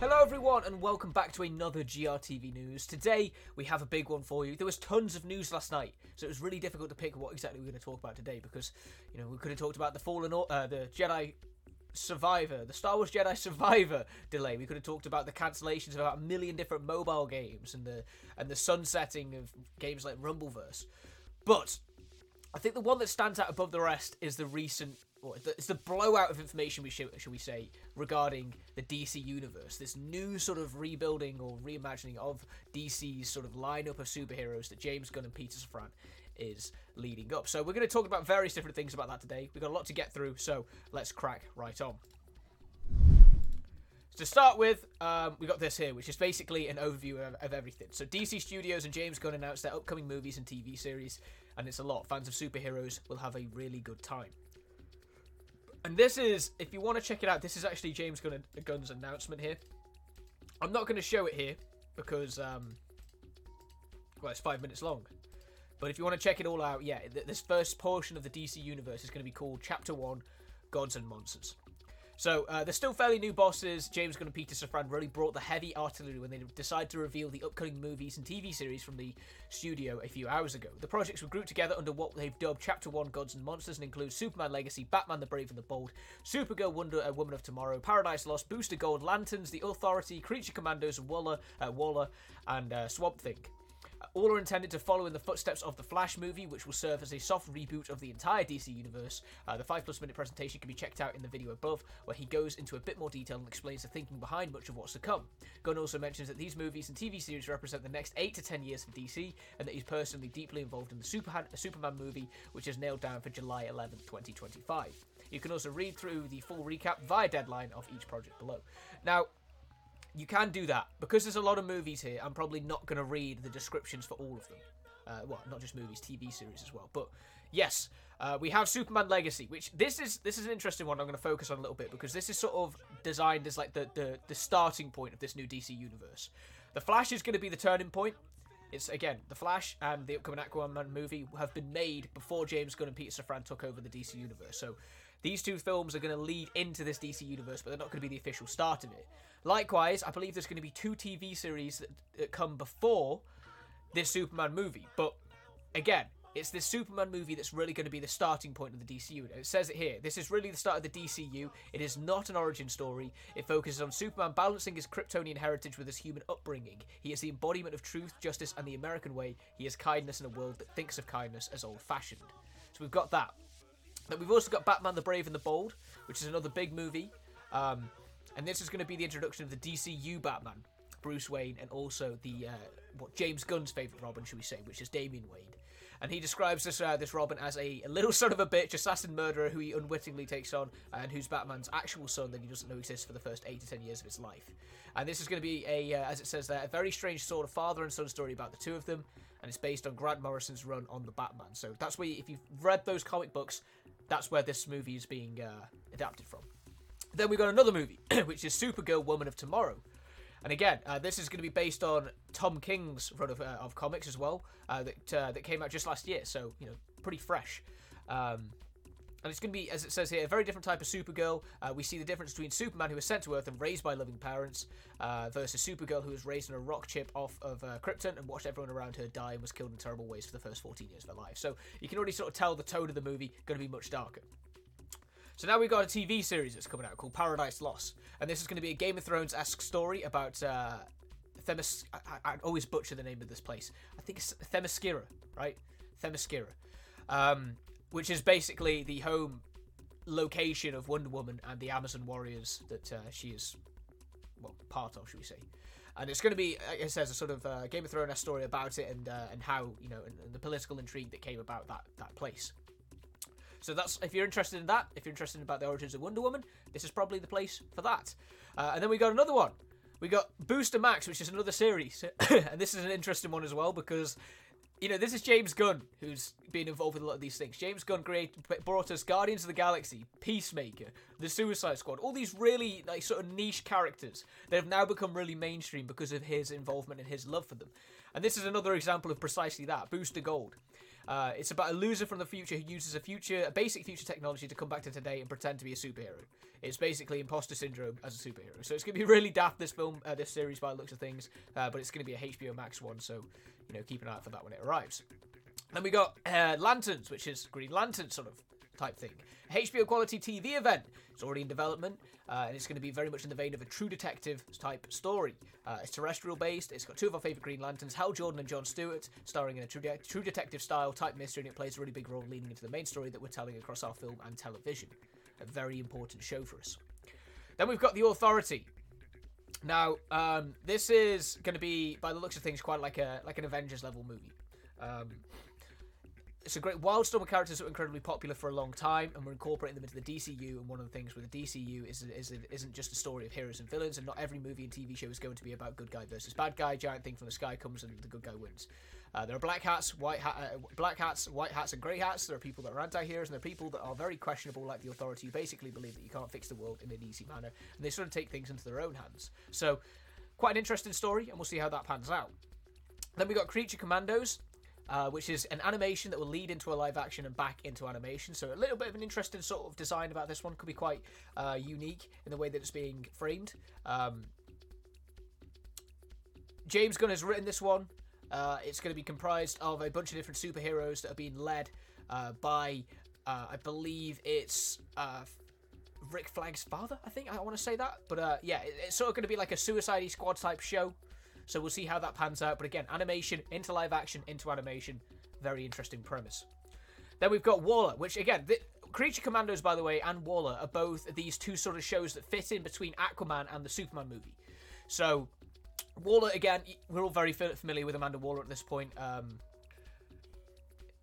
Hello everyone and welcome back to another GRTV news. Today we have a big one for you. There was tons of news last night, so it was really difficult to pick what exactly we're going to talk about today because, you know, we could have talked about the Fallen, Or- uh, the Jedi Survivor, the Star Wars Jedi Survivor delay. We could have talked about the cancellations of about a million different mobile games and the and the sunsetting of games like Rumbleverse. But I think the one that stands out above the rest is the recent, or the- it's the blowout of information we should, should we say regarding the DC universe. This new sort of rebuilding or reimagining of DC's sort of lineup of superheroes that James Gunn and Peter Safran is leading up. So we're going to talk about various different things about that today. We've got a lot to get through, so let's crack right on. To start with, um, we got this here, which is basically an overview of, of everything. So, DC Studios and James Gunn announced their upcoming movies and TV series, and it's a lot. Fans of superheroes will have a really good time. And this is, if you want to check it out, this is actually James Gunn, Gunn's announcement here. I'm not going to show it here because, um, well, it's five minutes long. But if you want to check it all out, yeah, th- this first portion of the DC universe is going to be called Chapter One: Gods and Monsters. So uh, they're still fairly new bosses. James Gunn and Peter Safran really brought the heavy artillery when they decided to reveal the upcoming movies and TV series from the studio a few hours ago. The projects were grouped together under what they've dubbed Chapter One: Gods and Monsters, and include Superman Legacy, Batman: The Brave and the Bold, Supergirl: Wonder uh, Woman of Tomorrow, Paradise Lost, Booster Gold, Lanterns, The Authority, Creature Commandos, Waller, uh, Waller, and uh, Swamp Thing. All are intended to follow in the footsteps of the Flash movie, which will serve as a soft reboot of the entire DC universe. Uh, the 5 plus minute presentation can be checked out in the video above, where he goes into a bit more detail and explains the thinking behind much of what's to come. Gunn also mentions that these movies and TV series represent the next 8 to 10 years for DC, and that he's personally deeply involved in the Superman, Superman movie, which is nailed down for July 11th, 2025. You can also read through the full recap via deadline of each project below. Now, you can do that because there's a lot of movies here. I'm probably not going to read the descriptions for all of them. Uh, well, not just movies, TV series as well. But yes, uh, we have Superman Legacy, which this is this is an interesting one. I'm going to focus on a little bit because this is sort of designed as like the the, the starting point of this new DC universe. The Flash is going to be the turning point. It's again the Flash and the upcoming Aquaman movie have been made before James Gunn and Peter Safran took over the DC universe. So these two films are going to lead into this DC universe, but they're not going to be the official start of it. Likewise, I believe there's going to be two TV series that, that come before this Superman movie. But again, it's this Superman movie that's really going to be the starting point of the DCU. It says it here. This is really the start of the DCU. It is not an origin story. It focuses on Superman balancing his Kryptonian heritage with his human upbringing. He is the embodiment of truth, justice, and the American way. He is kindness in a world that thinks of kindness as old fashioned. So we've got that. We've also got Batman the Brave and the Bold, which is another big movie. Um, and this is going to be the introduction of the DCU Batman, Bruce Wayne, and also the uh, what James Gunn's favorite Robin, should we say, which is Damian Wayne. And he describes this uh, this Robin as a, a little son of a bitch, assassin murderer who he unwittingly takes on, and who's Batman's actual son that he doesn't know exists for the first eight to ten years of his life. And this is going to be a, uh, as it says there, a very strange sort of father and son story about the two of them, and it's based on Grant Morrison's run on the Batman. So that's where, you, if you've read those comic books, that's where this movie is being uh, adapted from. Then we got another movie, which is Supergirl Woman of Tomorrow. And again, uh, this is going to be based on Tom King's run of, uh, of comics as well, uh, that uh, that came out just last year. So you know, pretty fresh. Um, and it's going to be, as it says here, a very different type of Supergirl. Uh, we see the difference between Superman, who was sent to Earth and raised by loving parents, uh, versus Supergirl, who was raised on a rock chip off of uh, Krypton and watched everyone around her die and was killed in terrible ways for the first 14 years of her life. So you can already sort of tell the tone of the movie going to be much darker. So now we've got a TV series that's coming out called Paradise Lost, and this is going to be a Game of Thrones-esque story about uh, Themis. I, I, I always butcher the name of this place. I think it's Themyscira, right? Themyscira, um, which is basically the home location of Wonder Woman and the Amazon warriors that uh, she is, well, part of, should we say? And it's going to be, like it says, a sort of uh, Game of Thrones story about it and uh, and how you know and, and the political intrigue that came about that that place. So that's if you're interested in that, if you're interested about the origins of Wonder Woman, this is probably the place for that. Uh, and then we got another one. We got Booster Max, which is another series, and this is an interesting one as well because you know this is James Gunn who's been involved with a lot of these things. James Gunn created, brought us Guardians of the Galaxy, Peacemaker, the Suicide Squad, all these really like sort of niche characters that have now become really mainstream because of his involvement and his love for them. And this is another example of precisely that. Booster Gold. Uh, it's about a loser from the future who uses a future, a basic future technology to come back to today and pretend to be a superhero. It's basically imposter syndrome as a superhero. So it's going to be really daft. This film, uh, this series, by looks of things, uh, but it's going to be a HBO Max one. So you know, keep an eye out for that when it arrives. Then we got uh, Lanterns, which is Green Lantern sort of type thing. HBO quality TV event. It's already in development, uh, and it's going to be very much in the vein of a True Detective type story. Uh, it's terrestrial based. It's got two of our favorite Green Lanterns, Hal Jordan and John Stewart, starring in a true, de- true detective style type mystery, and it plays a really big role leading into the main story that we're telling across our film and television. A very important show for us. Then we've got The Authority. Now, um, this is going to be, by the looks of things, quite like a like an Avengers level movie. Um, it's a great wildstorm characters that were incredibly popular for a long time, and we're incorporating them into the DCU. And one of the things with the DCU is, is it isn't just a story of heroes and villains, and not every movie and TV show is going to be about good guy versus bad guy. Giant thing from the sky comes, and the good guy wins. Uh, there are black hats, white hat, uh, black hats, white hats, and grey hats. There are people that are anti-heroes, and there are people that are very questionable, like the Authority, who basically believe that you can't fix the world in an easy manner, and they sort of take things into their own hands. So, quite an interesting story, and we'll see how that pans out. Then we got Creature Commandos. Uh, which is an animation that will lead into a live action and back into animation. So a little bit of an interesting sort of design about this one. Could be quite uh, unique in the way that it's being framed. Um, James Gunn has written this one. Uh, it's going to be comprised of a bunch of different superheroes that are being led uh, by, uh, I believe it's Rick Flag's father. I think I want to say that, but yeah, it's sort of going to be like a Suicide Squad type show. So we'll see how that pans out. But again, animation into live action into animation. Very interesting premise. Then we've got Waller, which again, the, Creature Commandos, by the way, and Waller are both these two sort of shows that fit in between Aquaman and the Superman movie. So Waller, again, we're all very familiar with Amanda Waller at this point. Um,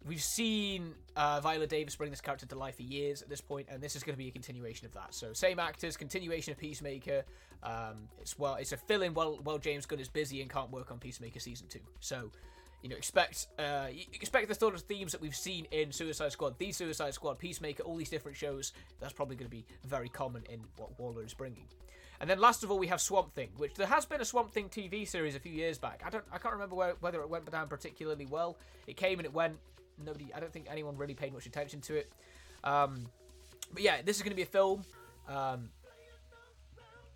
we've seen uh, Viola Davis bring this character to life for years at this point, and this is going to be a continuation of that. So same actors, continuation of Peacemaker. Um, it's well, it's a fill-in while while James Gunn is busy and can't work on Peacemaker season two. So you know, expect uh, expect the sort of themes that we've seen in Suicide Squad, the Suicide Squad, Peacemaker, all these different shows. That's probably going to be very common in what Waller is bringing. And then last of all, we have Swamp Thing, which there has been a Swamp Thing TV series a few years back. I don't, I can't remember where, whether it went down particularly well. It came and it went. Nobody, I don't think anyone really paid much attention to it. Um, but yeah, this is going to be a film. Um,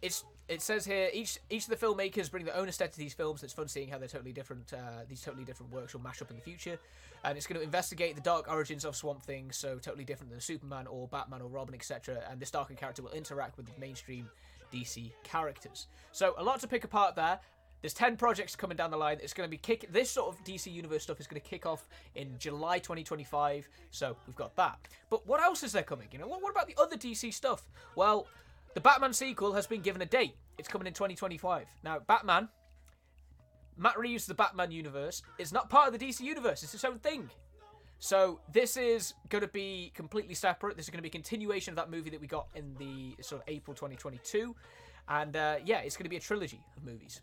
it's it says here each each of the filmmakers bring their own aesthetic to these films. It's fun seeing how they're totally different. Uh, these totally different works will mash up in the future, and it's going to investigate the dark origins of Swamp Thing. So totally different than Superman or Batman or Robin, etc. And this darker character will interact with the mainstream DC characters. So a lot to pick apart there. There's 10 projects coming down the line. It's going to be kick. This sort of DC Universe stuff is going to kick off in July 2025. So we've got that. But what else is there coming? You know, what, what about the other DC stuff? Well, the Batman sequel has been given a date. It's coming in 2025. Now, Batman, Matt Reeves' The Batman universe, is not part of the DC universe. It's its own thing. So this is going to be completely separate. This is going to be a continuation of that movie that we got in the sort of April 2022, and uh, yeah, it's going to be a trilogy of movies.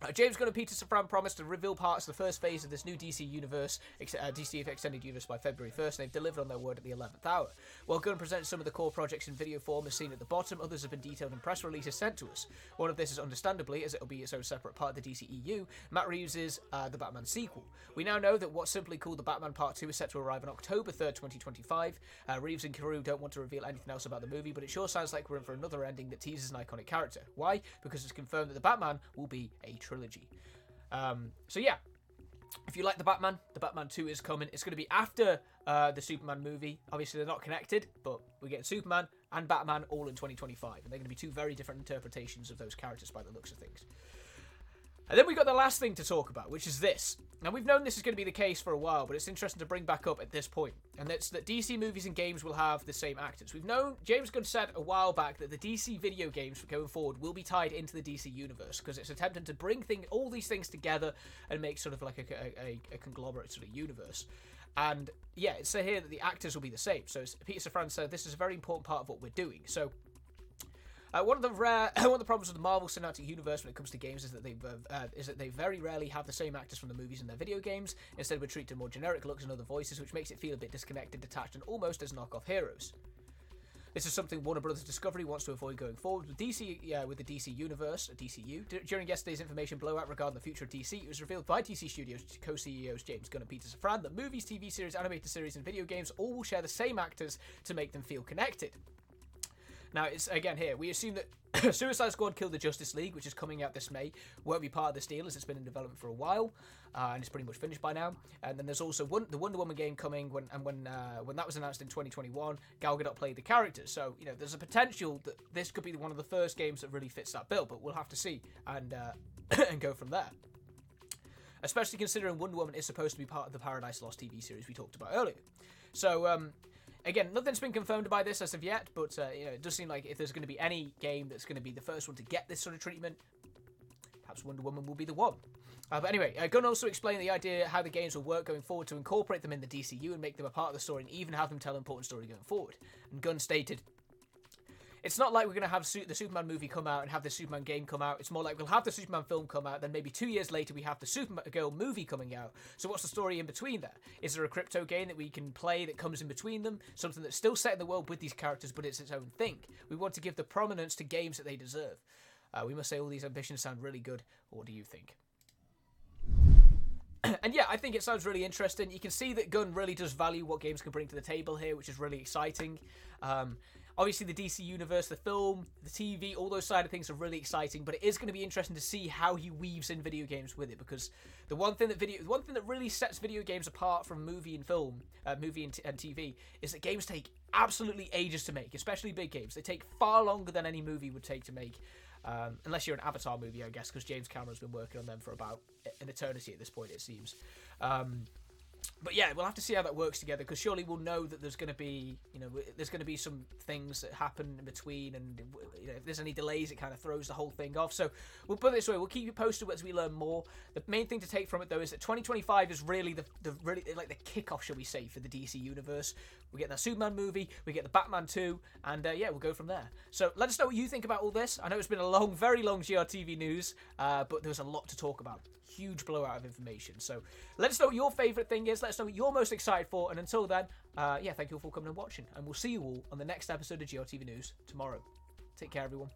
Uh, James Gunn and Peter Safran promised to reveal parts of the first phase of this new DC universe, ex- uh, DC Extended Universe by February 1st, and they've delivered on their word at the 11th hour. While Gunn presented some of the core projects in video form as seen at the bottom, others have been detailed in press releases sent to us. One of this is understandably, as it'll be its own separate part of the DC EU, Matt Reeves' uh, The Batman sequel. We now know that what's simply called The Batman Part 2 is set to arrive on October 3rd, 2025. Uh, Reeves and crew don't want to reveal anything else about the movie, but it sure sounds like we're in for another ending that teases an iconic character. Why? Because it's confirmed that The Batman will be a trilogy. Um, so yeah, if you like the Batman, the Batman 2 is coming. It's going to be after uh, the Superman movie. Obviously, they're not connected, but we're getting Superman and Batman all in 2025. And they're going to be two very different interpretations of those characters by the looks of things. And then we got the last thing to talk about, which is this. Now, we've known this is going to be the case for a while, but it's interesting to bring back up at this point. And that's that DC movies and games will have the same actors. We've known, James Gunn said a while back that the DC video games going forward will be tied into the DC universe because it's attempting to bring thing, all these things together and make sort of like a, a, a conglomerate sort of universe. And yeah, it's here that the actors will be the same. So Peter Safran said this is a very important part of what we're doing. So uh, one of the rare, one of the problems with the Marvel Cinematic Universe when it comes to games is that they uh, is that they very rarely have the same actors from the movies in their video games. Instead, we're treated to more generic looks and other voices, which makes it feel a bit disconnected, detached, and almost as knockoff heroes. This is something Warner Brothers Discovery wants to avoid going forward with DC. Yeah, with the DC universe, DCU. D- during yesterday's information blowout regarding the future of DC, it was revealed by DC Studios co-CEOs James Gunn and Peter Safran that movies, TV series, animated series, and video games all will share the same actors to make them feel connected. Now, it's again here. We assume that Suicide Squad Kill the Justice League, which is coming out this May, won't be part of this deal as it's been in development for a while, uh, and it's pretty much finished by now. And then there's also one, the Wonder Woman game coming, when and when uh, when that was announced in 2021, Gal Gadot played the characters. So you know, there's a potential that this could be one of the first games that really fits that bill, but we'll have to see and uh, and go from there. Especially considering Wonder Woman is supposed to be part of the Paradise Lost TV series we talked about earlier. So um, Again, nothing's been confirmed by this as of yet, but uh, you know, it does seem like if there's going to be any game that's going to be the first one to get this sort of treatment, perhaps Wonder Woman will be the one. Uh, but anyway, uh, Gunn also explained the idea how the games will work going forward to incorporate them in the DCU and make them a part of the story and even have them tell an important story going forward. And Gunn stated, it's not like we're going to have su- the Superman movie come out and have the Superman game come out. It's more like we'll have the Superman film come out, then maybe two years later we have the Supergirl movie coming out. So what's the story in between there? Is there a Krypto game that we can play that comes in between them? Something that's still set in the world with these characters, but it's its own thing. We want to give the prominence to games that they deserve. Uh, we must say all these ambitions sound really good. What do you think? and yeah, I think it sounds really interesting. You can see that Gunn really does value what games can bring to the table here, which is really exciting. Um, obviously the DC universe, the film, the TV, all those side of things are really exciting. But it is going to be interesting to see how he weaves in video games with it, because the one thing that video, one thing that really sets video games apart from movie and film, uh, movie and, t- and TV, is that games take absolutely ages to make, especially big games. They take far longer than any movie would take to make. Um, unless you're an Avatar movie, I guess, because James Cameron's been working on them for about an eternity at this point, it seems. Um, but yeah, we'll have to see how that works together because surely we'll know that there's going to be, you know, there's going to be some things that happen in between, and you know, if there's any delays, it kind of throws the whole thing off. So we'll put it this way: we'll keep you posted as we learn more. The main thing to take from it, though, is that 2025 is really the, the really like the kickoff, shall we say, for the DC universe. We get that Superman movie, we get the Batman 2, and uh, yeah, we'll go from there. So let us know what you think about all this. I know it's been a long, very long GRTV news, uh, but there was a lot to talk about huge blowout of information. So let us know what your favourite thing is. Let us know what you're most excited for. And until then, uh, yeah, thank you all for coming and watching. And we'll see you all on the next episode of GRTV News tomorrow. Take care, everyone.